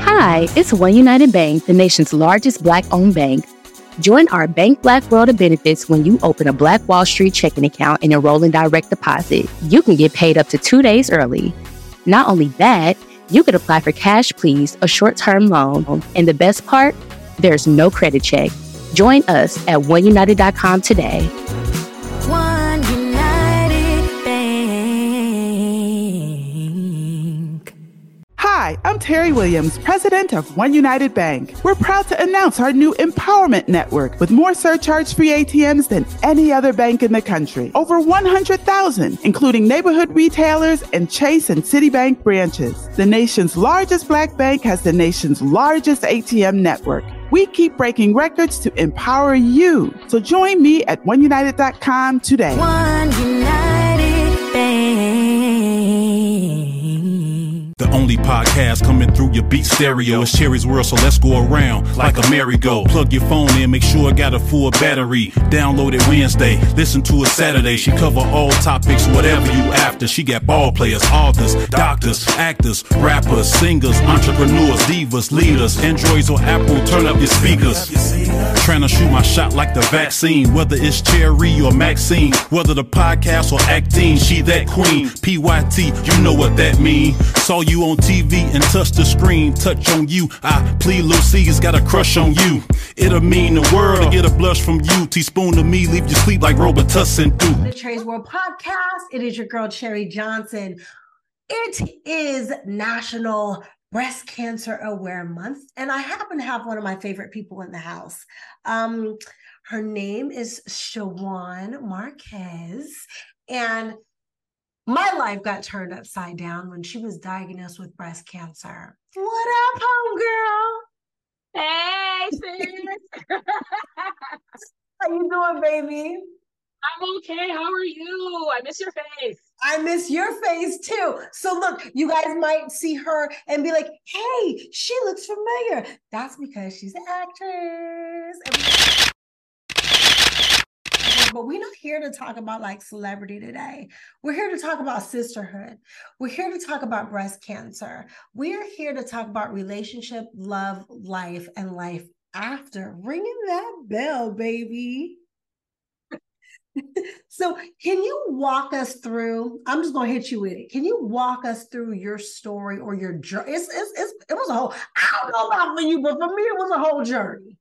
Hi, it's One United Bank, the nation's largest black owned bank. Join our Bank Black World of benefits when you open a Black Wall Street checking account and enroll in direct deposit. You can get paid up to two days early. Not only that, you can apply for Cash Please, a short term loan. And the best part, there's no credit check. Join us at oneunited.com today. Teri Williams, president of One United Bank. We're proud to announce our new empowerment network with more surcharge free ATMs than any other bank in the country. Over 100,000, including neighborhood retailers and Chase and Citibank branches. The nation's largest black bank has the nation's largest ATM network. We keep breaking records to empower you. So join me at oneunited.com today. One The only podcast coming through your beat stereo is Cherie's World, so let's go around like a merry-go. Plug your phone in, make sure it got a full battery. Download it Wednesday, listen to it Saturday. She cover all topics, whatever you after. She got ball players, authors, doctors, actors, rappers, singers, entrepreneurs, divas, leaders, Androids or Apple. Turn up your speakers. Trying to shoot my shot like the vaccine, whether it's Cherry or Maxine, whether the podcast or acting. She that queen, PYT, you know what that mean. Saw you on TV and touch the screen, touch on you. I plead Lucy's got a crush on you. It'll mean the world to get a blush from you. Teaspoon to me, leave you sleep like Robitussin do. the Cherie's World podcast. It is your girl, Cherie Johnson. It is National Breast Cancer Aware Month, and I happen to have one of my favorite people in the house. Um, her name is Shawand Marquez, and my life got turned upside down when she was diagnosed with breast cancer. What up, homegirl? Hey, sis. How you doing, baby? I'm okay. How are you? I miss your face. I miss your face too. So look, you guys might see her and be like, "Hey, she looks familiar." That's because she's an actress. But we're not here to talk about like celebrity today. We're here to talk about sisterhood. We're here to talk about breast cancer. We're here to talk about relationship, love, life, and life after. Ringing that bell, baby. So, can you walk us through? I'm just going to hit you with it. Can you walk us through your story or your journey? It's, it's, it's, it was a whole, I don't know about for you, but for me, it was a whole journey.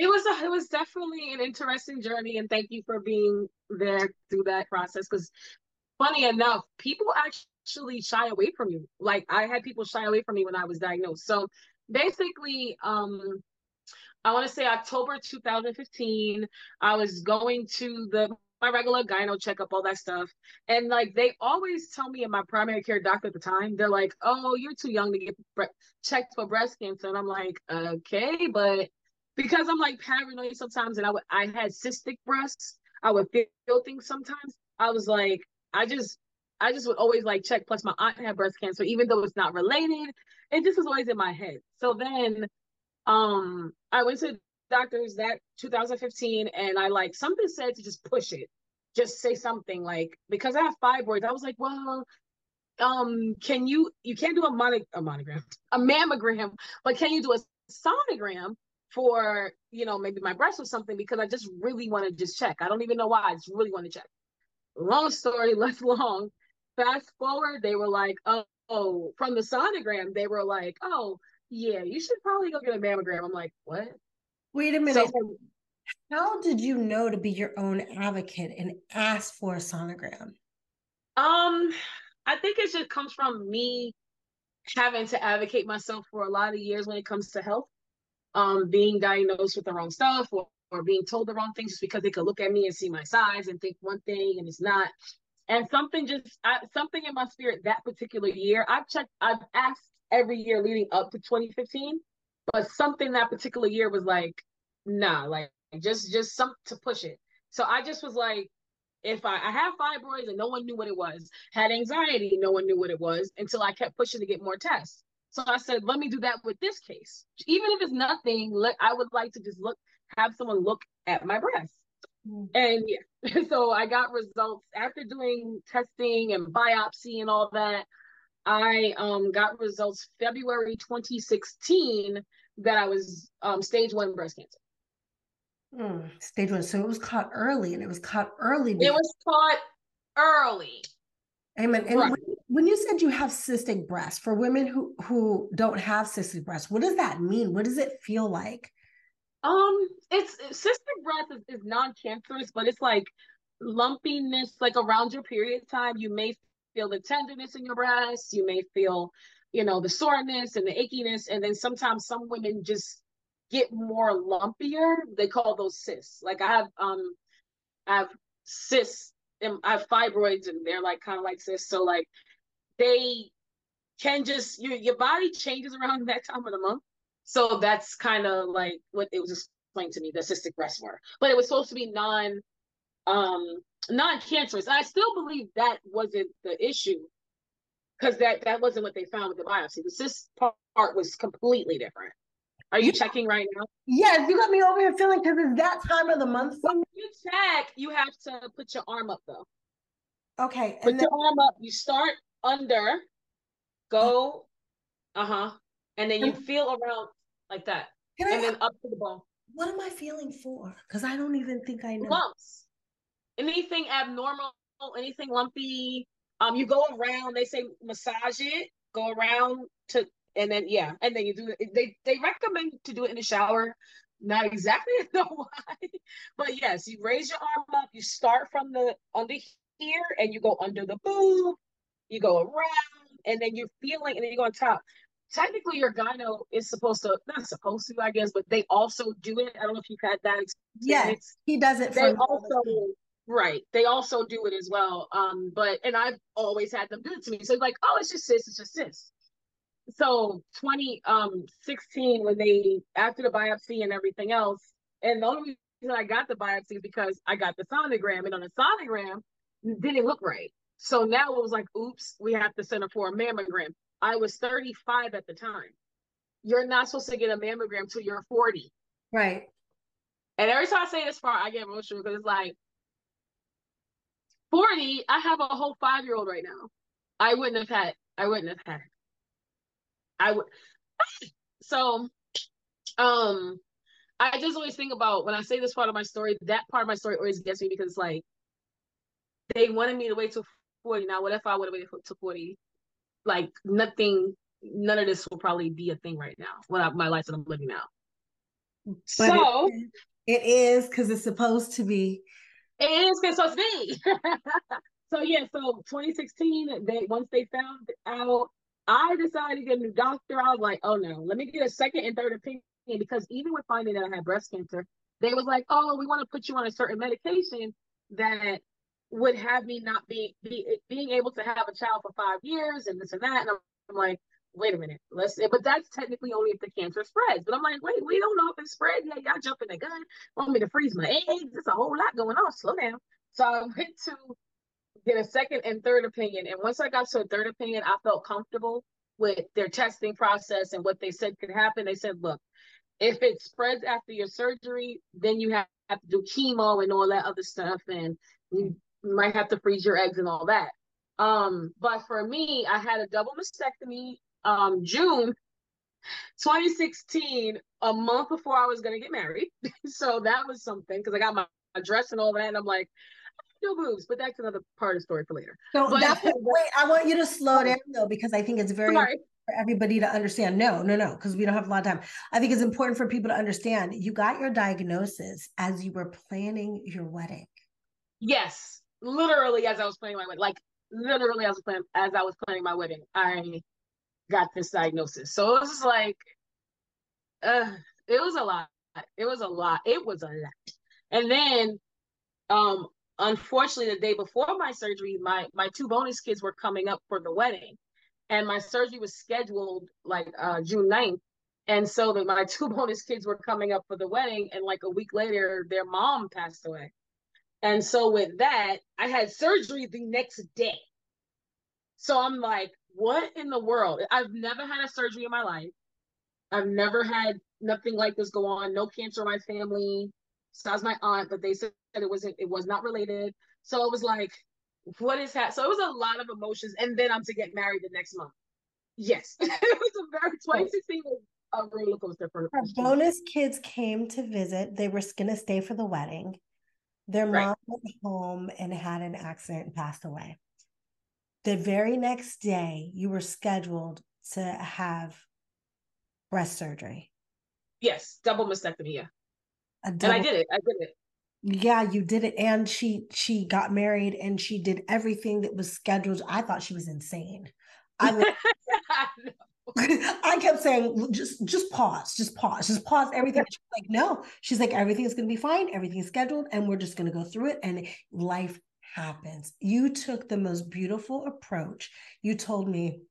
It was a, it was definitely an interesting journey, and thank you for being there through that process. Because, funny enough, people actually shy away from you. Like I had people shy away from me when I was diagnosed. So basically, um, I want to say October 2015. I was going to the my regular gyno checkup, all that stuff. And like they always tell me, and my primary care doctor at the time, they're like, "Oh, you're too young to get bre- checked for breast cancer." And I'm like, "Okay," but because I'm like paranoid sometimes, and I would I had cystic breasts, I would feel, things sometimes. I was like, I just I just would always like check. Plus, my aunt had breast cancer, even though it's not related. It just was always in my head. So then, um, I went to doctors that 2015, and I like something said to just push it, just say something like because I have fibroids. I was like, well, um, can you you can't do a mono a monogram, a mammogram, but can you do a sonogram for you know maybe my breast or something because I just really want to just check. I don't even know why. I just really want to check. Long story less long. Fast forward, they were like, oh, oh, from the sonogram, they were like, oh, yeah, you should probably go get a mammogram. I'm like, what? Wait a minute. So, How did you know to be your own advocate and ask for a sonogram? um, I think it just comes from me having to advocate myself for a lot of years when it comes to health. Um, being diagnosed with the wrong stuff or, or being told the wrong things just because they could look at me and see my size and think one thing and it's not. And something just I, something in my spirit that particular year, I've checked, I've asked every year leading up to 2015, but something that particular year was like, nah, like just just some to push it. So I just was like, if I, I have fibroids and no one knew what it was, had anxiety, no one knew what it was until I kept pushing to get more tests. So I said, let me do that with this case. Even if it's nothing, let, I would like to just look, have someone look at my breast. Mm. And yeah, so I got results after doing testing and biopsy and all that. I um got results February 2016 that I was um stage one breast cancer. Mm, stage one. So it was caught early and it was caught early. It was caught early. Amen. And Right. when, when you said you have cystic breasts for women who who don't have cystic breasts what does that mean? What does it feel like? Um, it's cystic breast is, is non-cancerous, but it's like lumpiness, like around your period time. You may feel the tenderness in your breasts You may feel, you know, the soreness and the achiness, and then sometimes some women just get more lumpier. They call those cysts. Like I have, um, I have cysts and I have fibroids, and they're like kind of like cysts. So like they can just your your body changes around that time of the month. So that's kind of like what it was explained to me, the cystic breast were. But it was supposed to be non um non-cancerous. I still believe that wasn't the issue because that that wasn't what they found with the biopsy. The cyst part was completely different. Are you checking right now? Yes, you got me over here feeling because it's that time of the month. When you check, you have to put your arm up though. Okay, Put then, your arm up. You start under, go, uh-huh. And then you feel around like that. can I And then up to the bone. what am I feeling for? Because I don't even think I know. lumps. Anything abnormal, anything lumpy. Um, you go around. They say massage it. Go around to, and then yeah, and then you do it. They they recommend to do it in the shower. Not exactly know why, but yes, you raise your arm up. You start from the under here, and you go under the boob. You go around, and then you're feeling, and then you go on top. Technically, your gyno is supposed to not supposed to, I guess, but they also do it. I don't know if you've had that Yes, he does it they also right they also do it as well um but and i've always had them do it to me. So it's like oh it's just cis it's just cis so 2016 um when they after the biopsy and everything else and the only reason i got the biopsy is because i got the sonogram and on the sonogram it didn't look right so now it was like oops we have to send her for a mammogram i was 35 at the time you're not supposed to get a mammogram till you're 40 Right. and every time I say this part, I get emotional because it's like 40, I have a whole five year old right now. I wouldn't have had, I wouldn't have had. I would. So, um, I just always think about when I say this part of my story, that part of my story always gets me because it's like they wanted me to wait till 40. Now, what if I would have waited to 40? Like, nothing, none of this will probably be a thing right now, when I, my life that I'm living now. But so, it, it is because it's supposed to be. It is because so it's me. so yeah, so 2016, they once they found out, I decided to get a new doctor. I was like, oh no, let me get a second and third opinion because even with finding that I had breast cancer, they was like, oh, we want to put you on a certain medication that would have me not be, be being able to have a child for five years and this and that. And I'm, I'm like, wait a minute, let's. But that's technically only if the cancer spreads. But I'm like, wait, we don't know if it spread yet. Y'all jumping the gun. Want me to freeze my eggs? There's a whole lot going on. Slow down. So I went to get a second and third opinion. And once I got to a third opinion, I felt comfortable with their testing process and what they said could happen. They said, look, if it spreads after your surgery, then you have to do chemo and all that other stuff. And you might have to freeze your eggs and all that. Um, but for me, I had a double mastectomy um June 2016, a month before I was gonna get married. so that was something because I got my, my dress and all that, and I'm like, no boobs, but that's another part of the story for later. So But- that's wait. I want you to slow down though because I think it's very Sorry. for everybody to understand. No, no, no, because we don't have a lot of time. I think it's important for people to understand you got your diagnosis as you were planning your wedding. Yes, literally as I was planning my wedding, like literally as I was planning as I was planning my wedding, I got this diagnosis. So it was like, uh, it was a lot. It was a lot. It was a lot. And then, um, unfortunately, the day before my surgery, my my two bonus kids were coming up for the wedding, and my surgery was scheduled like uh, June 9th. And so that my two bonus kids were coming up for the wedding, and like a week later, their mom passed away. And so with that, I had surgery the next day. So I'm like, what in the world? I've never had a surgery in my life. I've never had nothing like this go on. No cancer in my family. Besides my aunt, but they said it wasn't. It was not related. So it was like, what is that? So it was a lot of emotions, and then I'm to get married the next month. Yes, it was a very 2016 was a roller coaster for Her bonus kids came to visit. They were going to stay for the wedding. Their mom went home and had an accident and passed away. The very next day, you were scheduled to have breast surgery. Yes, double mastectomy. Yeah, A and I did it. I did it. Yeah, you did it. And she she got married and she did everything that was scheduled. I thought she was insane. I was I kept saying, just just pause, just pause, just pause everything. She's like, no. She's like, everything's gonna be fine, everything's scheduled, and we're just gonna go through it. And life happens. You took the most beautiful approach. You told me,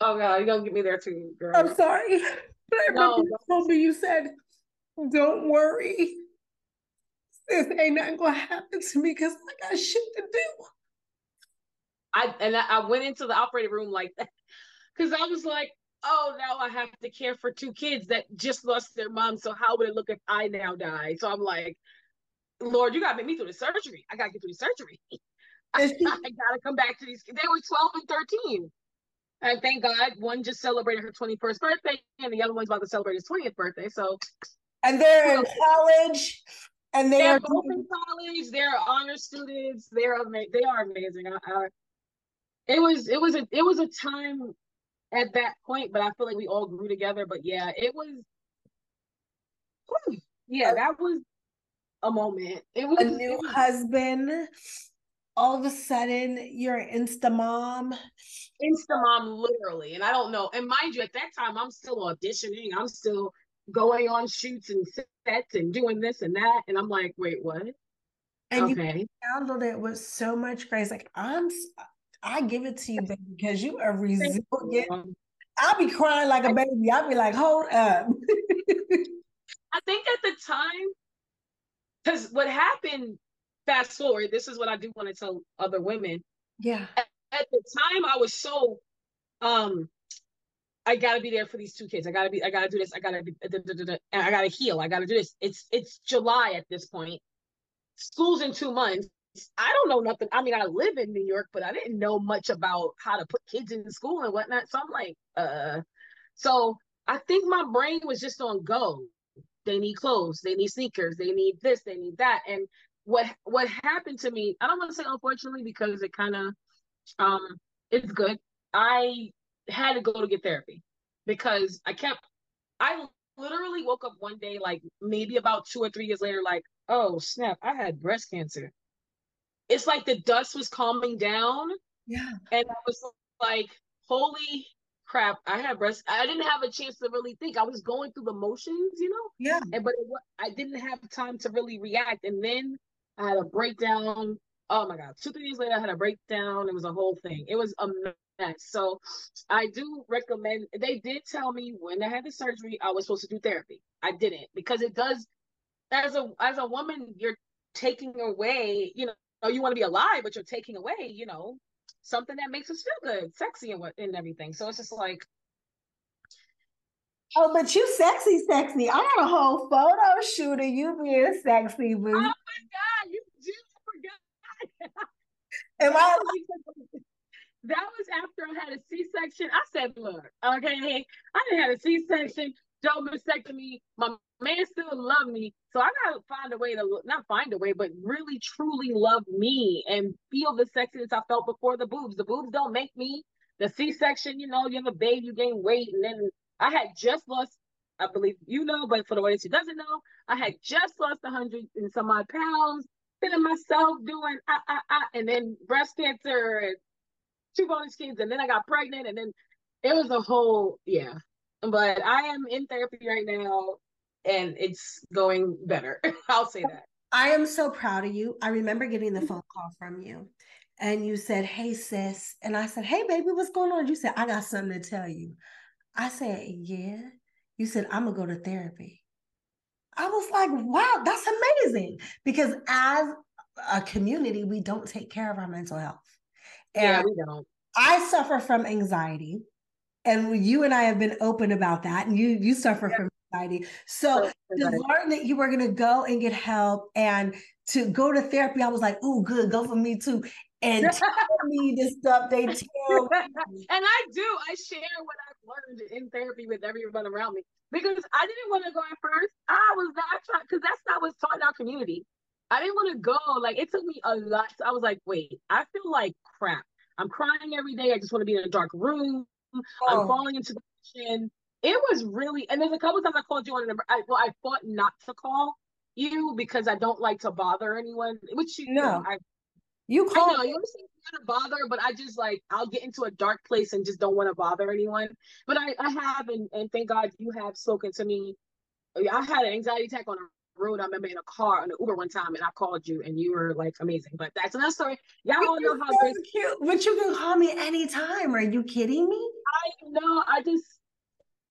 oh god, you're gonna get me there too, girl. I'm sorry. But I No, you told me you said, Don't worry. This ain't nothing gonna happen to me because I got shit to do. I and I, I went into the operating room like that because I was like, oh, now I have to care for two kids that just lost their mom. So how would it look if I now die? So I'm like, Lord, you gotta make me through the surgery. I gotta get through the surgery. I, I gotta come back to these. They were 12 and 13. And thank God, one just celebrated her 21st birthday, and the other one's about to celebrate his 20th birthday. So And they're in college and they they're are both in college. They're honor students. They're amazing. They are amazing. I, I, it was it was a it was a time at that point, but I feel like we all grew together. But yeah, it was. whew, yeah, that was a moment. It was a new was- husband. All of a sudden, you're an Insta mom. Insta mom, literally. And I don't know. And mind you, at that time, I'm still auditioning. I'm still going on shoots and sets and doing this and that. And I'm like, wait, what? And you okay. handled it with so much grace. Like I'm, I give it to you, baby, because you are resilient. I'll be crying like a baby. I'll be like, hold up. I think at the time, because what happened, fast forward, this is what I do want to tell other women. yeah. At the time, I was so, um, I gotta be there for these two kids. I gotta be, I gotta do this. I gotta be, da, da, da, da, and I gotta heal. I gotta do this. It's it's July at this point. School's in two months. I don't know nothing. I mean, I live in New York, but I didn't know much about how to put kids in school and whatnot. So I'm like, uh, so I think my brain was just on go. They need clothes, they need sneakers, they need this, they need that. And what what happened to me, I don't want to say unfortunately because it kind of um it's good. I had to go to get therapy because I kept I literally woke up one day like maybe about two or three years later, like, oh snap, I had breast cancer. It's like the dust was calming down Yeah. and I was like, holy crap, I had breast. I didn't have a chance to really think. I was going through the motions, you know, Yeah. and but it, I didn't have time to really react. And then I had a breakdown. Oh my God, two, three years later, I had a breakdown. It was a whole thing. It was a mess. So I do recommend, they did tell me when I had the surgery, I was supposed to do therapy. I didn't because it does, as a, as a woman, you're taking away, you know, you want to be alive, but you're taking away, you know, something that makes us feel good, sexy and what and everything. So it's just like, Oh, but you sexy, sexy. I got a whole photo shoot of you being sexy, boo. oh my God, you do forgot. Am I that was after I had a C-section. I said, look, okay, hey, I didn't have a C-section, double mastectomy. My man still love me. So I gotta find a way to not find a way, but really truly love me and feel the sexiness I felt before the boobs. The boobs don't make me, the C-section, you know, you have a baby, you gain weight, and then I had just lost, I believe you know, but for the audience who doesn't know, I had just lost a hundred and some odd pounds, feeling myself doing ah ah ah, and then breast cancer and two bonus kids, and then I got pregnant, and then it was a whole yeah. But I am in therapy right now, and it's going better. I'll say that. I am so proud of you. I remember getting the phone call from you and you said, Hey, sis. And I said, Hey, baby, what's going on? You said, I got something to tell you. I said, Yeah. You said, I'm going to go to therapy. I was like, Wow, that's amazing. Because as a community, we don't take care of our mental health. And yeah, we don't. I suffer from anxiety. And you and I have been open about that. And you you suffer Yeah. from anxiety. So to learn that you were gonna go and get help and to go to therapy, I was like, oh good, go for me too. And tell me this stuff they tell me. and I do. I share what I've learned in therapy with everyone around me because I didn't want to go at first. I was not trying because that's not what's taught in our community. I didn't want to go. Like it took me a lot. So I was like, wait, I feel like crap. I'm crying every day. I just want to be in a dark room. I'm Oh, falling into depression. It was really, and there's a couple times I called you on a number. I, well, I fought not to call you because I don't like to bother anyone. Which you No. know, I you call. I know you understand not to bother, but I just like I'll get into a dark place and just don't want to bother anyone. But I, I have and, and thank God you have spoken to me. I had an anxiety attack on a road. I remember in a car on an Uber one time and I called you and you were like amazing. But that's another story. Y'all all know You're how so great cute. But you can call me anytime. Are you kidding me? I know. I just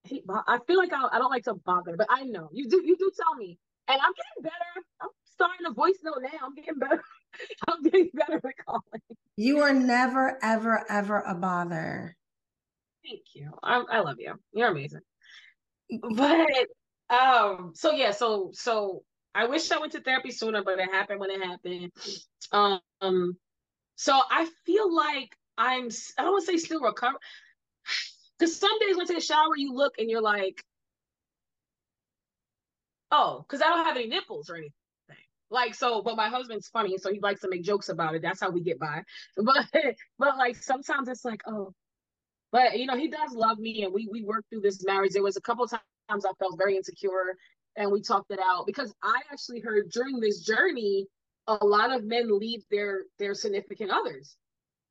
hate I feel like I, I don't like to bother, but I know you do you do tell me. And I'm getting better. I'm starting a voice note now. I'm getting better. I'm getting better at calling. You are never, ever, ever a bother. Thank you. I, I love you. You're amazing. But um, so yeah, so so I wish I went to therapy sooner, but it happened when it happened. Um, so I feel like I'm I don't want to say still recovering. Because some days when I take a shower, you look and you're like, oh, because I don't have any nipples or anything. Like so, but my husband's funny, so he likes to make jokes about it. That's how we get by. But but like sometimes it's like, oh, but you know, he does love me, and we we worked through this marriage. There was a couple times I felt very insecure, and we talked it out because I actually heard during this journey, a lot of men leave their their significant others,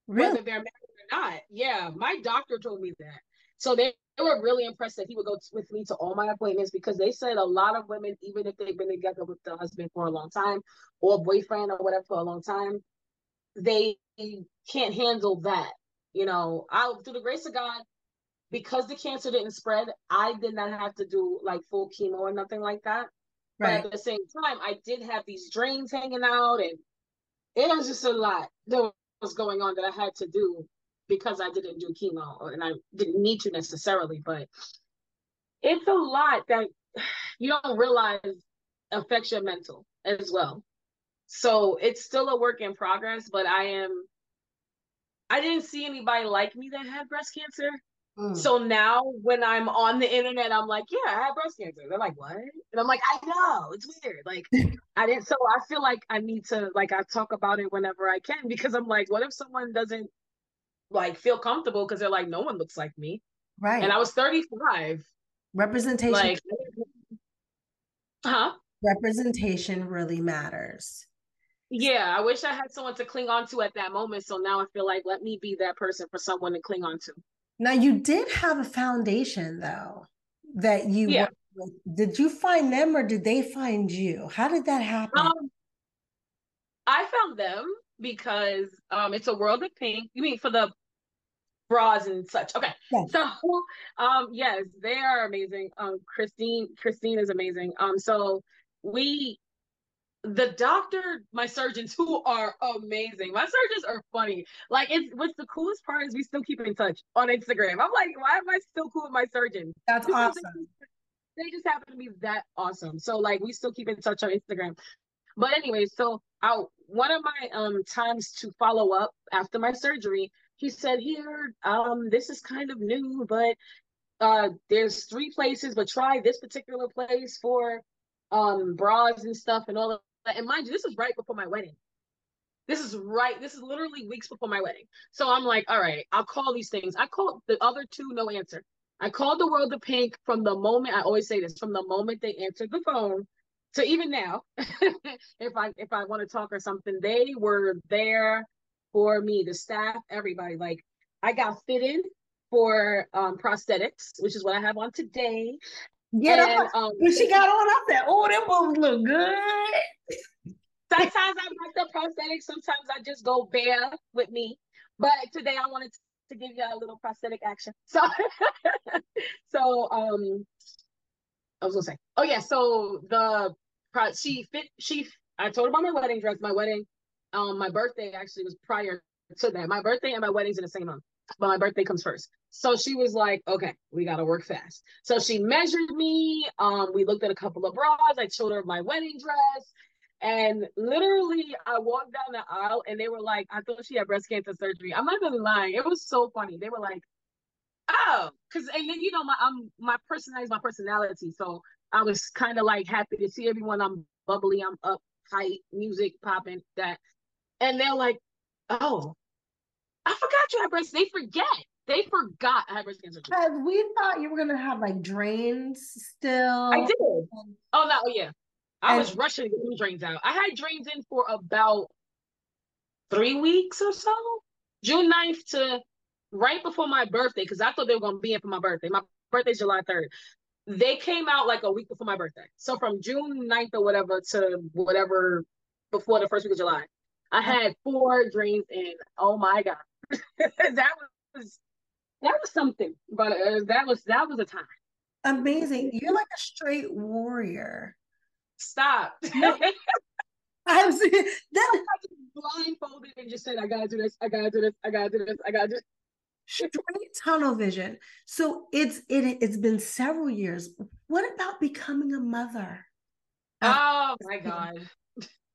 Really? whether they're married or not. Yeah, my doctor told me that. So they, they were really impressed that he would go t- with me to all my appointments because they said a lot of women, even if they've been together with the husband for a long time or boyfriend or whatever for a long time, they can't handle that. You know, I through the grace of God, because the cancer didn't spread, I did not have to do like full chemo or nothing like that. Right. But at the same time, I did have these drains hanging out, and it was just a lot that was going on that I had to do because I didn't do chemo and I didn't need to necessarily. But it's a lot that you don't realize affects your mental as well. So it's still a work in progress, but I am. I didn't see anybody like me that had breast cancer. Mm. So now when I'm on the internet, I'm like, yeah, I had breast cancer. They're like, what? And I'm like, I know, it's weird. Like I didn't so I feel like I need to like I talk about it whenever I can because I'm like, what if someone doesn't like feel comfortable because they're like, no one looks like me. right. And I was 35. Representation Like huh? representation really matters. Yeah, I wish I had someone to cling on to at that moment. So now I feel like let me be that person for someone to cling on to. Now you did have a foundation though that you Yeah. Did you find them or did they find you? How did that happen? Um, I found them because um, it's a world of pink. You mean for the bras and such? Okay. Yes. So, um, yes, they are amazing. Um, Christine, Christine is amazing. Um, so we, the doctor, my surgeons who are amazing. My surgeons are funny. Like it's what's the coolest part is we still keep in touch on Instagram. I'm like, why am I still cool with my surgeons? That's Because awesome. they just happen to be that awesome. So like we still keep in touch on Instagram. But anyway, so I one of my um times to follow up after my surgery, he said, Here, um, this is kind of new, but uh there's three places, but try this particular place for um bras and stuff and all. And mind you, this is right before my wedding. This is right. This is literally weeks before my wedding. So I'm like, all right, I'll call these things. I called the other two, no answer. I called the world of pink from the moment I always say this, from the moment they answered the phone to even now. if I if I want to talk or something, they were there for me, the staff, everybody. Like I got fitted for um prosthetics, which is what I have on today. Get And, up. um, When she got on, I said, "Oh, them moves look good." Sometimes I rock the prosthetic, Sometimes I just go bare with me. But today I wanted to give you a little prosthetic action. So, so um, I was gonna say, oh yeah. So the pro- she fit. She I told about my wedding dress. My wedding, um, my birthday actually was prior to that. My birthday and my wedding's in the same month, but my birthday comes first. So she was like, okay, we gotta work fast. So she measured me. Um, we looked at a couple of bras. I showed her my wedding dress. And literally, I walked down the aisle and they were like, I thought she had breast cancer surgery. I'm not even lying. It was so funny. They were like, oh, because, and then, you know, my I'm, my personality is my personality. So I was kind of like happy to see everyone. I'm bubbly, I'm up, tight, music popping, that. And they're like, oh, I forgot you had breast. They forget. They forgot I had breast cancer. Because we thought you were gonna have like drains still. I did. And- Oh no, oh, yeah. I And- was rushing to get them drains out. I had drains in for about three weeks or so. June 9th to right before my birthday, because I thought they were gonna be in for my birthday. My birthday's July 3rd. They came out like a week before my birthday. So from June 9th or whatever to whatever before the first week of July. I uh-huh. had four drains in. Oh my god. that was that was something. But uh, that was that was a time. Amazing. You're like a straight warrior. Stop. I'm serious. That I blindfolded and just said, I gotta do this, I gotta do this, I gotta do this, I gotta do this. straight tunnel vision. So it's it it's been several years. What about becoming a mother? Oh my God.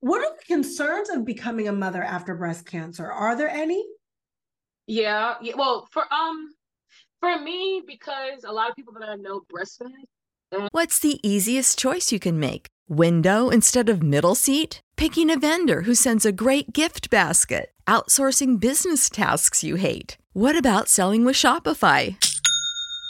What are the concerns of becoming a mother after breast cancer? Are there any? Yeah, yeah. Well, for um for me, because a lot of people that I know breastfed. What's the easiest choice you can make? Window instead of middle seat? Picking a vendor who sends a great gift basket? Outsourcing business tasks you hate? What about selling with Shopify?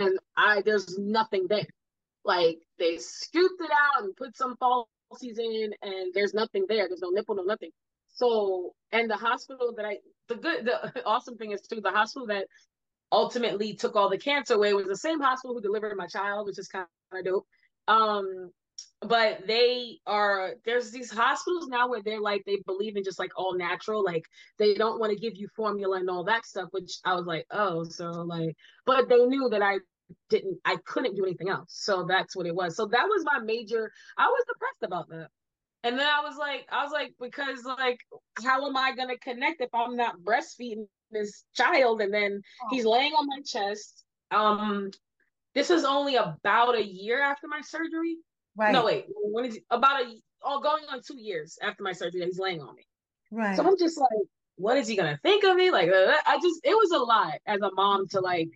And I there's nothing there. Like they scooped it out and put some falsies in, and there's nothing there. There's no nipple, no nothing. So, and the hospital that I, the good, the awesome thing is too, the hospital that ultimately took all the cancer away was the same hospital who delivered my child, which is kind of dope. Um, but they are there's these hospitals now where they're like they believe in just like all natural, like they don't want to give you formula and all that stuff, which I was like, oh, so like, but they knew that I didn't, I couldn't do anything else, so that's what it was. So that was my major. I was depressed about that. And then I was like, I was like, because like, how am I gonna connect if I'm not breastfeeding this child? And then he's laying on my chest. Um, this is only about a year after my surgery. Right. No, wait, when is about a oh going on two years after my surgery that he's laying on me. Right. So I'm just like, what is he gonna think of me? Like, I just it was a lot as a mom to like,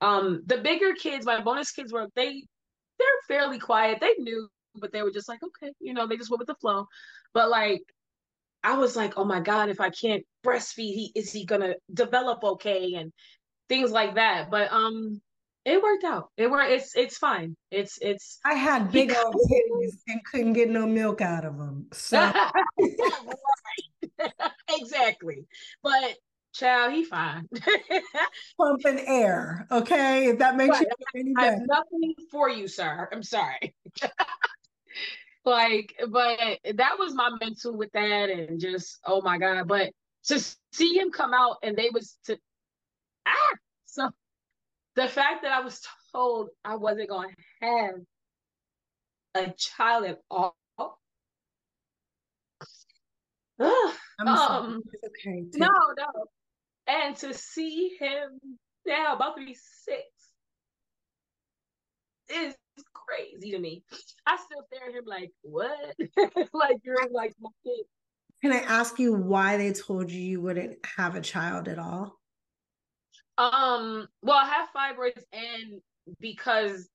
um, the bigger kids, my bonus kids were they they're fairly quiet. They knew, but they were just like, okay, you know, they just went with the flow. But like, I was like, oh my god, if I can't breastfeed, he is he gonna develop okay and things like that. But um, it worked out. It worked. It's it's fine. It's it's I had big old titties and couldn't get no milk out of them. So exactly. But child, he fine. pumping air. Okay. If that makes you feel any I have nothing for you, sir. I'm sorry. like, but that was my mental with that, and just oh my god. But to see him come out and they was to ah the fact that I was told I wasn't going to have a child at all. Um, It's okay. No, no. And to see him now about to be six is crazy to me. I still stare at him like, what? like you're like my kid. Can I ask you why they told you you wouldn't have a child at all? Um, well, I have fibroids and because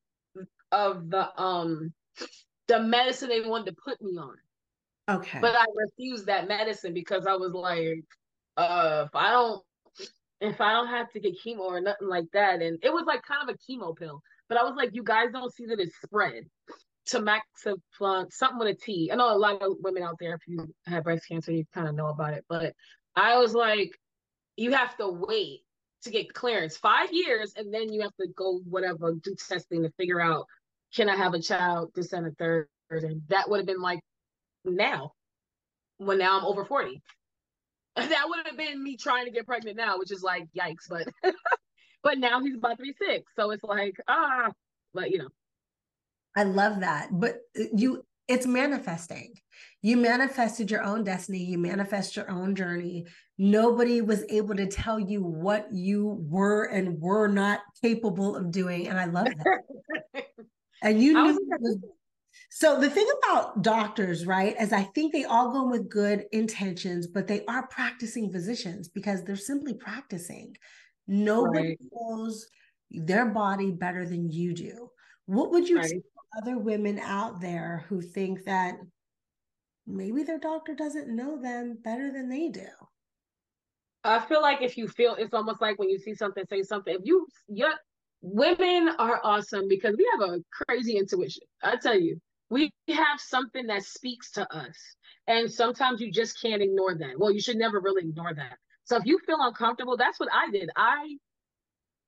of the um the medicine they wanted to put me on. Okay. But I refused that medicine because I was like, uh, if I don't if I don't have to get chemo or nothing like that, and it was like kind of a chemo pill. But I was like, you guys don't see that it's spread. Tamoxifen, something with a T. I know a lot of women out there, if you have breast cancer, you kind of know about it. But I was like, you have to wait to get clearance five years, and then you have to go whatever do testing to figure out can I have a child this and a third, and that would have been like now, when now I'm over forty. That would have been me trying to get pregnant now, which is like yikes, but but now he's about to be six, so it's like ah, but you know. I love that. But uh, you it's manifesting. You manifested your own destiny, you manifest your own journey. Nobody was able to tell you what you were and were not capable of doing. And I love that. and you knew was so the thing about doctors, right, is I think they all go in with good intentions, but they are practicing physicians because they're simply practicing. Nobody Right. knows their body better than you do. What would you Right. Other women out there who think that maybe their doctor doesn't know them better than they do? I feel like if you feel it's almost like when you see something, say something. If you, yeah, women are awesome because we have a crazy intuition. I tell you, we have something that speaks to us, and sometimes you just can't ignore that. Well, you should never really ignore that. So if you feel uncomfortable, that's what I did. I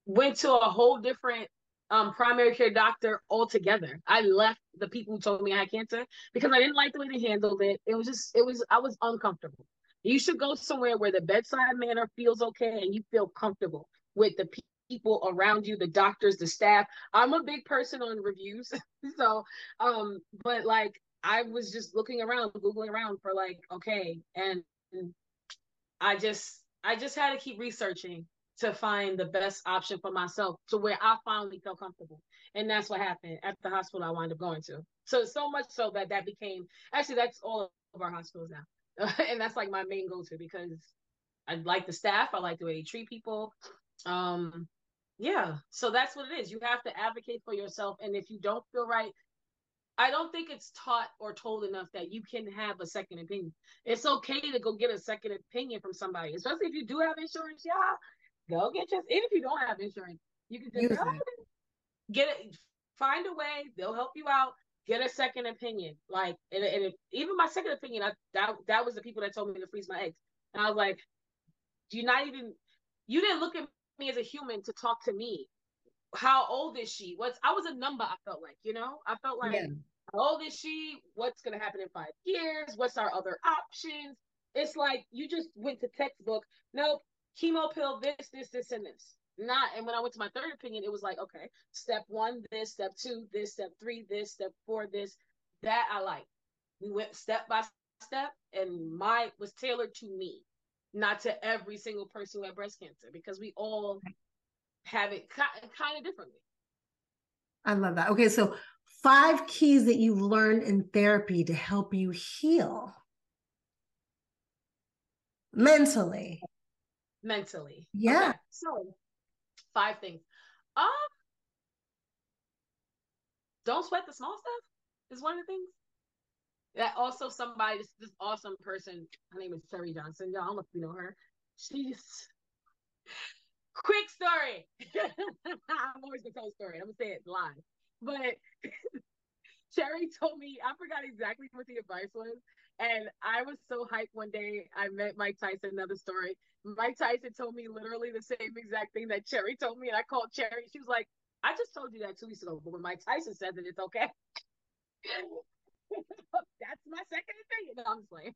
went to a whole different um, primary care doctor altogether. I left the people who told me I had cancer because I didn't like the way they handled it. It was just, it was, I was uncomfortable. You should go somewhere where the bedside manner feels okay and you feel comfortable with the pe- people around you, the doctors, the staff. I'm a big person on reviews. so, um, but like I was just looking around, Googling around for like, okay. And I just, I just had to keep researching to find the best option for myself to where I finally felt comfortable. And that's what happened at the hospital I wound up going to. So, so much so that that became, actually, that's all of our hospitals now. and that's like my main go-to because I like the staff. I like the way they treat people. Um, yeah. So that's what it is. You have to advocate for yourself. And if you don't feel right, I don't think it's taught or told enough that you can have a second opinion. It's okay to go get a second opinion from somebody, especially if you do have insurance. Yeah, go get your. Even if you don't have insurance, you can just go get it. Find a way. They'll help you out. Get a second opinion. Like, and, and it, even my second opinion, I, that that was the people that told me to freeze my eggs, and I was like, "Do you not even? You didn't look at me as a human to talk to me. How old is she? What's? I was a number. I felt like, you know, I felt like." Yeah. How old is she? What's going to happen in five years? What's our other options? It's like you just went to textbook. Nope, chemo pill, this, this, this, and this. Not. And when I went to my third opinion, it was like, okay, step one, this, step two, this, step three, this, step four, this. That I like. We went step by step, and my was tailored to me, not to every single person who had breast cancer, because we all have it kind of differently. I love that. Okay, so five keys that you've learned in therapy to help you heal mentally. Mentally. Yeah. Okay, So five things. Um don't sweat the small stuff is one of the things. That also somebody this, this awesome person, her name is Cherie Johnson. Y'all I don't know if you know her. She's quick story. I'm always gonna tell a story. I'm gonna say it live. But Cherie told me, I forgot exactly what the advice was. And I was so hyped one day. I met Mike Tyson, another story. Mike Tyson told me literally the same exact thing that Cherie told me. And I called Cherie. She was like, I just told you that two weeks ago. But when Mike Tyson said that it's okay. That's my second opinion. No, I'm just playing.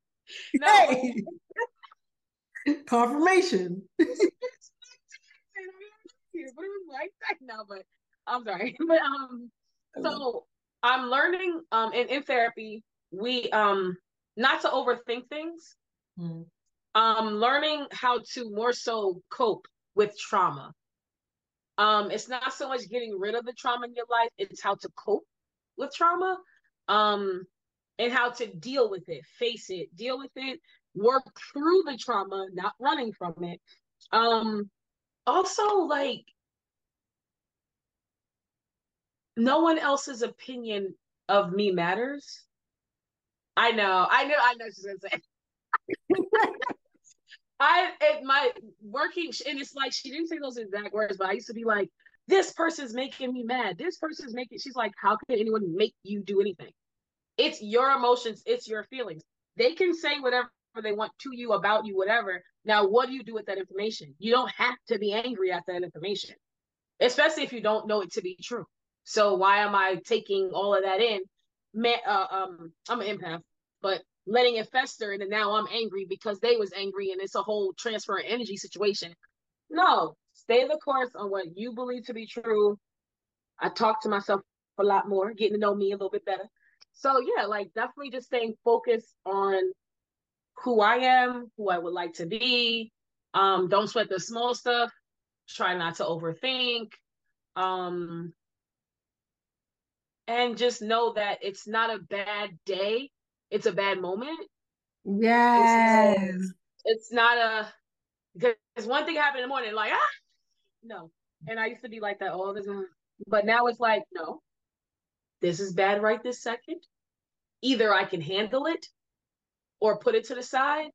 No, Hey, confirmation. it was like that. No, but I'm sorry. But um, so I'm learning um in, in therapy, we um not to overthink things. Mm. Um, learning how to more so cope with trauma. Um, it's not so much getting rid of the trauma in your life, it's how to cope with trauma. Um, and how to deal with it, face it, deal with it, work through the trauma, not running from it. Um, also like no one else's opinion of me matters. I know, I know, I know she's gonna say. I it my working and it's like she didn't say those exact words, but I used to be like, this person's making me mad. This person's making she's like, how can anyone make you do anything? It's your emotions, it's your feelings. They can say whatever they want to you about you, whatever. Now, what do you do with that information? You don't have to be angry at that information, especially if you don't know it to be true. So why am I taking all of that in? Uh, um, I'm an empath, but letting it fester, and then now I'm angry because they was angry, and it's a whole transfer of energy situation. No, stay the course on what you believe to be true. I talk to myself a lot more, getting to know me a little bit better. So yeah, like definitely just staying focused on who I am, who I would like to be. Um, don't sweat the small stuff. Try not to overthink. Um, and just know that it's not a bad day. It's a bad moment. Yes. It's not a because one thing happened in the morning, like ah, no. And I used to be like that all the time, but now it's like no, this is bad right this second. Either I can handle it, or put it to the side.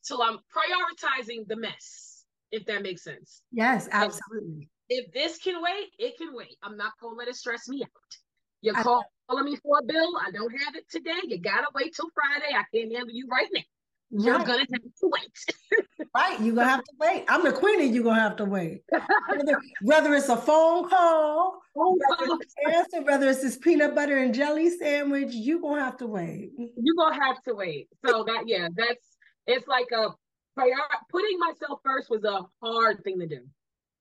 So I'm prioritizing the mess, if that makes sense. Yes, absolutely. If this can wait, it can wait. I'm not gonna let it stress me out. You're I- calling me for a bill. I don't have it today. You gotta wait till Friday. I can't handle you right now. You're gonna have to wait. Right, you're gonna have to wait. I'm the queen and you're gonna have to wait. Whether, whether it's a phone call, whether it's answer, whether it's this peanut butter and jelly sandwich, you're gonna have to wait. You're gonna have to wait. So that yeah, that's it's like a prior putting myself first was a hard thing to do.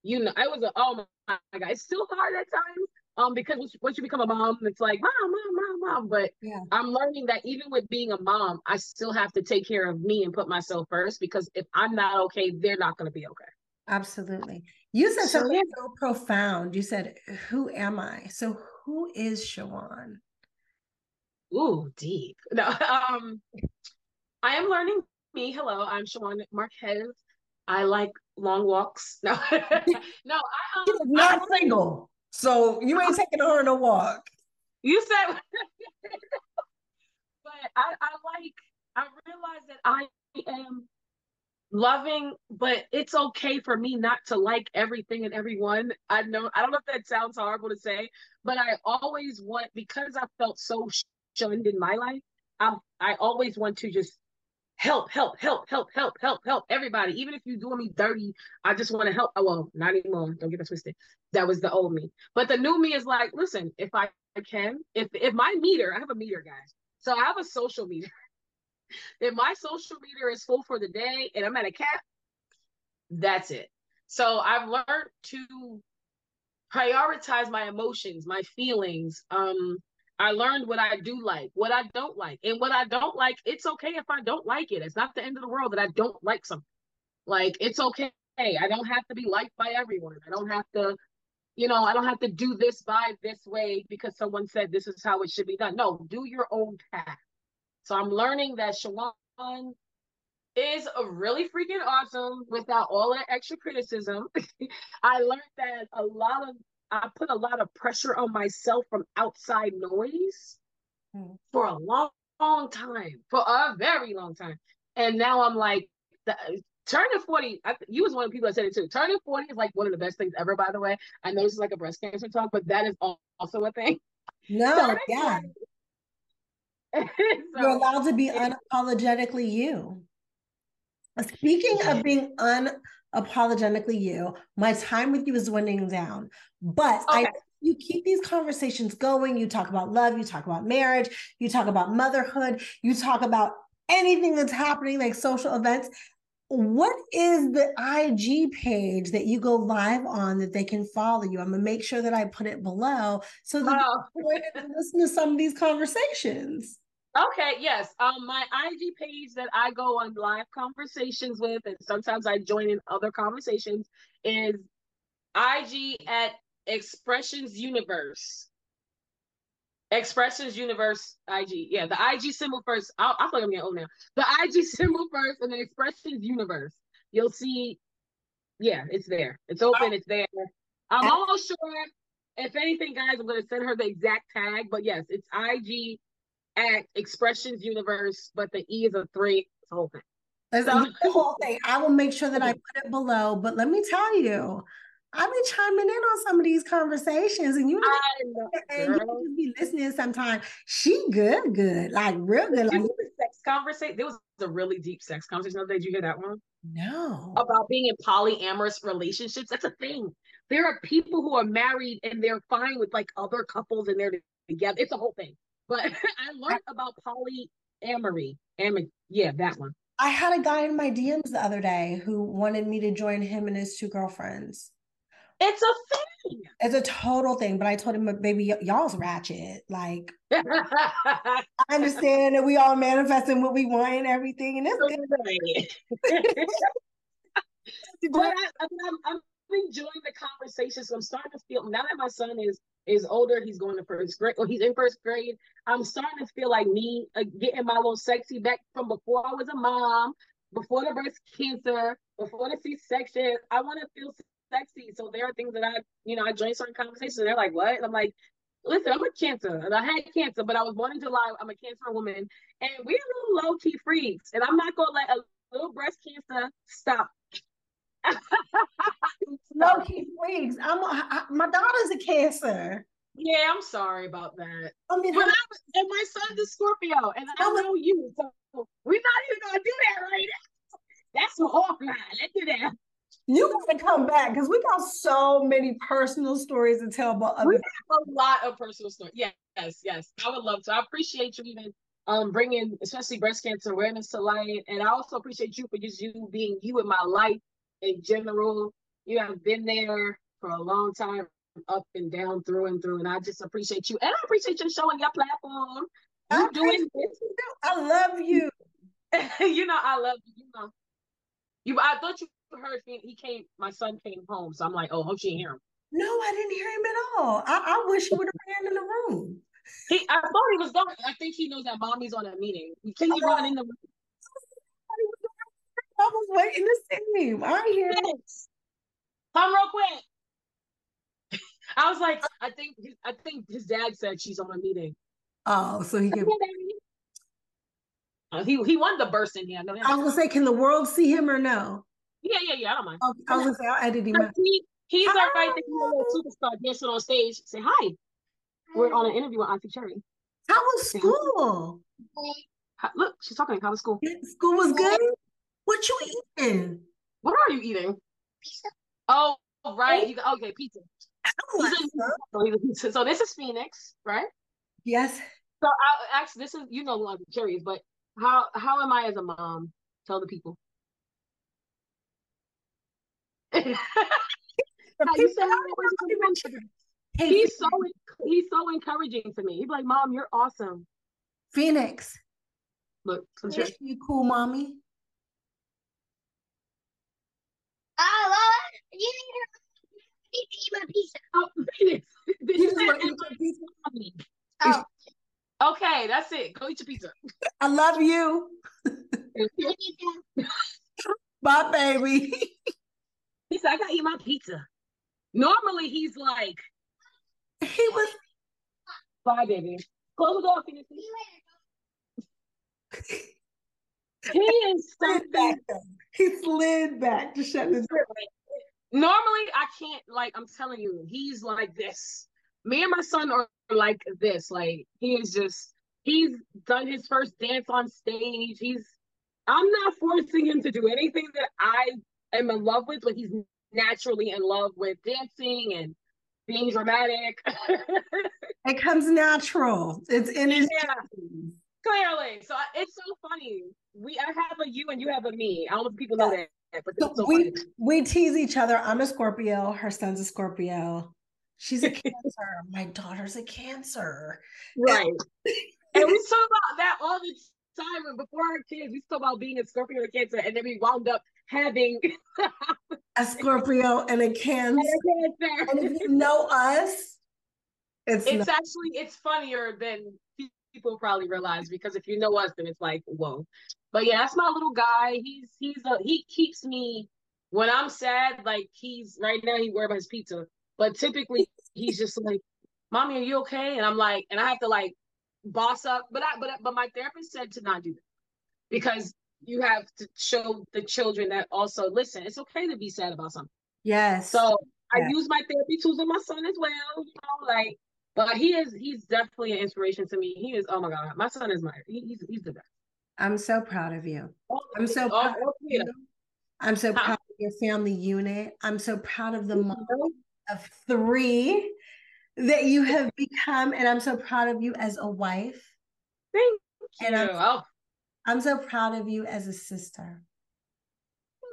You know, it was a oh my god, it's still hard at times. Um, because once- you become a mom, it's like mom, mom, mom, mom. But Yeah. I'm learning that even with being a mom, I still have to take care of me and put myself first because if I'm not okay, they're not gonna be okay. Absolutely. You said So, something so profound. You said, Who am I? So who is Shawand? Ooh, deep. No, um, I am learning me. Hello, I'm Shawand Marquez. I like long walks. No, no, I um, She's not single. So you ain't taking her on a walk. You said, but I, I like, I realize that I am loving, but it's okay for me not to like everything and everyone. I know, I don't know if that sounds horrible to say, but I always want, because I felt so shunned in my life, I, I always want to just help, help, help, help, help, help, help everybody. Even if you're doing me dirty, I just want to help. Oh, well, not anymore. Don't get that twisted. That was the old me. But the new me is like, listen, if I can, if if my meter, I have a meter, guys. So I have a social meter. if my social meter is full for the day and I'm at a cap, that's it. So I've learned to prioritize my emotions, my feelings. Um, I learned what I do like, what I don't like. And what I don't like, it's okay if I don't like it. It's not the end of the world that I don't like something. Like it's okay. I don't have to be liked by everyone. I don't have to, you know, I don't have to do this by this way because someone said this is how it should be done. No, do your own path. So I'm learning that Shawand is really freaking awesome without all that extra criticism. I learned that a lot of I put a lot of pressure on myself from outside noise Hmm. for a long, long time, for a very long time. And now I'm like, the, turning 40, I, you was one of the people that said it too. Turning 40 is like one of the best things ever, by the way. I know this is like a breast cancer talk, but that is also a thing. No, Turning yeah. 40 You're allowed to be unapologetically you. Speaking of being unapologetically you, my time with you is winding down. But I you keep these conversations going. You talk about love, you talk about marriage, you talk about motherhood, you talk about anything that's happening, like social events. What is the IG page that you go live on that they can follow you? I'm gonna make sure that I put it below so that Oh. you can listen to some of these conversations. Okay, yes. Um, my IG page that I go on live conversations with, and sometimes I join in other conversations, is IG at Expressions Universe. Expressions Universe IG. Yeah, the IG symbol first. I, I feel like I'm getting old now. The IG symbol first, and then Expressions Universe. You'll see. Yeah, it's there. It's open. It's there. I'm almost sure. If anything, guys, I'm gonna send her the exact tag. But yes, it's IG at Expressions Universe, but the E is a three. It's the whole thing. So- the whole thing. I will make sure that I put it below. But let me tell you, I've been chiming in on some of these conversations, and you know, and you girl. just be listening sometimes. She good, good, like real good. Like You sex conversation. There was a really deep sex conversation the other day. Did you hear that one? no, About being in polyamorous relationships. That's a thing. There are people who are married and they're fine with like other couples and they're together. It's a whole thing. But I learned about polyamory. Am- yeah, that one. I had a guy in my DMs the other day who wanted me to join him and his two girlfriends. It's a thing. It's a total thing, but I told him, baby, y- y'all's ratchet. Like, I understand that we all manifesting what we want and everything, and it's good. but I, I mean, I'm, I'm enjoying the conversation. So I'm starting to feel now that my son is is older, he's going to first grade, or he's in first grade. I'm starting to feel like me uh, getting my little sexy back from before I was a mom, before the breast cancer, before the C-section. I want to feel sexy. So there are things that I, you know, I join certain conversations. They're like, "What?" And I'm like. Listen, I'm a cancer, and I had cancer, but I was born in July. I'm a cancer woman, and we're little low key freaks, and I'm not gonna let a little breast cancer stop Low key freaks. I'm a, I, my daughter's a cancer. Yeah, I'm sorry about that. I mean, But her- I and my son's a Scorpio, and I know you, so we're not even gonna do that right now. That's a hawk line. Let's do that. you gotta come back because we got so many personal stories to tell about We have a lot of personal stories. Yes, yes, yes. I would love to. I appreciate you even um bringing, especially breast cancer awareness to light, and I also appreciate you for just you being you in my life in general. You have been there for a long time, up and down, through and through, and I just appreciate you, and I appreciate you showing your platform. I You doing appreciate you. I love you. you know, I love you. You know, you. I thought you heard me. He came. My son came home, so I'm like, oh, hope she didn't hear him. No, I didn't hear him at all. I, I wish he would have ran in the room. He, I thought he was going. I think he knows that mommy's on a meeting. Can you uh, run in the room? I was waiting to see him. I hear him. Come real quick. I was like, I think, I think his dad said she's on a meeting. Oh, so he can. Uh, he he wanted to burst in here. No, I was gonna say, can the world see him or no? yeah, yeah, yeah. I don't mind. Oh, I was gonna say, I'll edit him. He, he's all right. He's a little superstar dancing on stage. Say hi. We're on an interview with Auntie Cherie. How was school? Hi- Look, she's talking. How was school? School was good. What you eating? What are you eating? Pizza. Oh, right. You oh, okay, pizza. I don't He's like a- some. so, he's a pizza. so this is Phoenix, right? Yes. So I actually, this is you know, I'm curious, but how how am I as a mom? Tell the people. how you say hi? He's so he's so encouraging to me. He's like, "Mom, you're awesome." Phoenix. Look. You cool, mommy? Oh, well, you need to eat my pizza. Oh, Phoenix. Did You you just say wanna eat am your I pizza? mommy? Oh, Okay, that's it. Go eat your pizza. I love you. Bye, baby. He said, "I gotta eat my pizza." Normally, he's like, he was. "Bye, baby." Close the door, Phoenix. He is slid back. something. He slid back to shut the door. Normally, I can't like. I'm telling you, he's like this. Me and my son are like this. Like he is just. He's done his first dance on stage. He's. I'm not forcing him to do anything that I am in love with, but he's naturally in love with dancing and being dramatic. It comes natural. It's in his Yeah. Clearly. So I- it's so funny. We I have a you and you have a me. I don't know if people know that, but So so we funny. we tease each other. I'm a Scorpio. Her son's a Scorpio. She's a Cancer. My daughter's a Cancer. Right. and we talk about that all the time. And before our kids, we talk about being a Scorpio or Cancer, and then we wound up having A Scorpio and a Cancer. a Cancer. And if you know us, it's, it's not- actually it's funnier than people probably realize because if you know us, then it's like whoa. But yeah, that's my little guy. He's he's a, he keeps me when I'm sad. Like he's right now he worried about his pizza, but typically he's just like, "Mommy, are you okay?" And I'm like, and I have to like boss up. But I but but my therapist said to not do that because you have to show the children that also listen. It's okay to be sad about something. yes. So I Yeah. use my therapy tools on my son as well, you know, like, but he is, he's definitely an inspiration to me. He is, oh my God, my son is my, he, he's, he's the best. I'm so proud of you. All- I'm so all- proud all of you. I'm so proud of your family unit. I'm so proud of the mom of three that you have become, and I'm so proud of you as a wife. Thank And you. I'm- Oh, I'm so proud of you as a sister.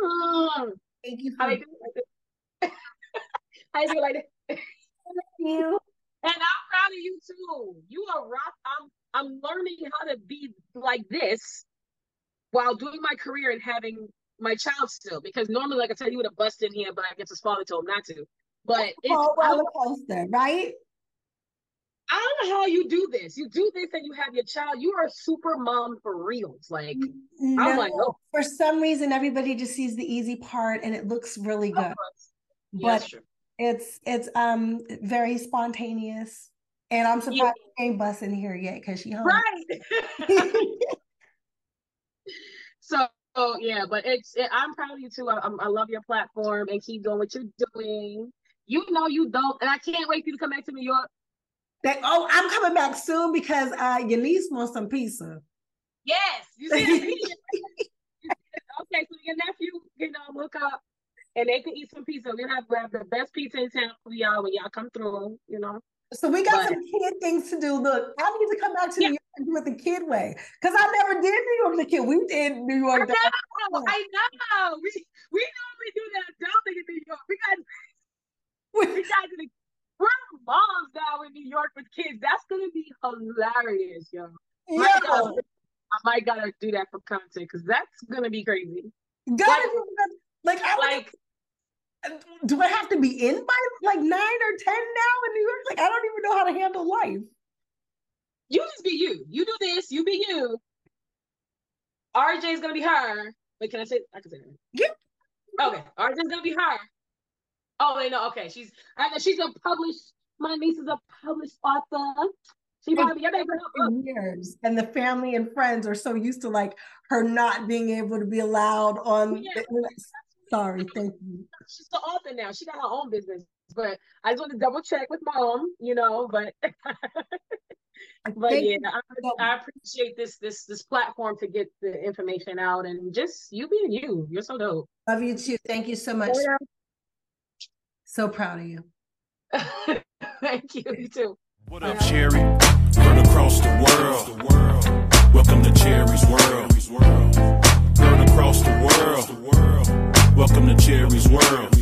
mm. Thank you for they do like this? they do like this? you. And I'm proud of you too. You are rock. I'm, I'm learning how to be like this while doing my career and having my child still. Because normally, like I said, he would have busted in here, but I guess his father told him not to. But it's, Oh, roller coaster, right? I don't know how you do this. You do this and you have your child. You are a super mom for reals. Like, No, I'm like, oh. for some reason, everybody just sees the easy part, and it looks really good. yeah, But true. It's it's um very spontaneous, and I'm surprised Yeah. she ain't busting here yet because she home. Right. so, so, yeah, but it's, it, I'm proud of you too. I, I'm- love your platform and keep doing what you're doing. You know you don't, and I can't wait for you to come back to New York. They- oh, I'm coming back soon because uh your niece wants some pizza. Yes, you see that okay, so your nephew can um, look up and they can eat some pizza. We'll have, we'll have the best pizza in town for y'all when y'all come through, you know. So we got But- some kid things to do. Look, I need to come back to Yeah. New York and do it the kid way because I never did New York with the kid. We did New York. I know, the- I know. We we normally do that. Don't think in New York. We got we got to we're moms now in New York with kids. That's gonna be hilarious, yo. My Yeah, God, I might gotta do that for content because that's gonna be crazy. gotta do that. Like, I Like, like, do I have to be in by like nine or ten now in New York? Like, I don't even know how to handle life. you just be you. You do this. You be you. RJ's gonna be her. Wait, can I say? I can say that. Yeah. Okay, RJ's gonna be her. Oh wait, no. Okay, she's. I know she's a published. My niece is a published author. She probably. Yeah, years and the family and friends are so used to like her not being able to be allowed on Yeah. the. Sorry thank you she's the author now. She got her own business. But I just want to double check with mom, you know. But but Thank yeah, I, so I appreciate this this this platform to get the information out and just you being you. You're so dope. love you too thank you so much so proud of you Thank you. You too. What up, Cherie? Heard across the world. Welcome to Cherie's world. Heard across the world. Welcome to Cherie's world.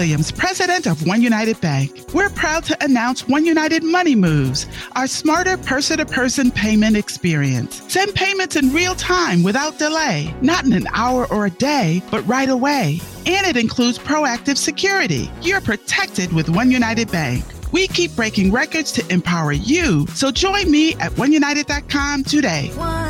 Williams, president of One United Bank. We're proud to announce One United Money Moves, our smarter person to person payment experience. Send payments in real time without delay, not in an hour or a day, but right away. And it includes proactive security. You're protected with One United Bank. We keep breaking records to empower you. So join me at oneunited.com today. One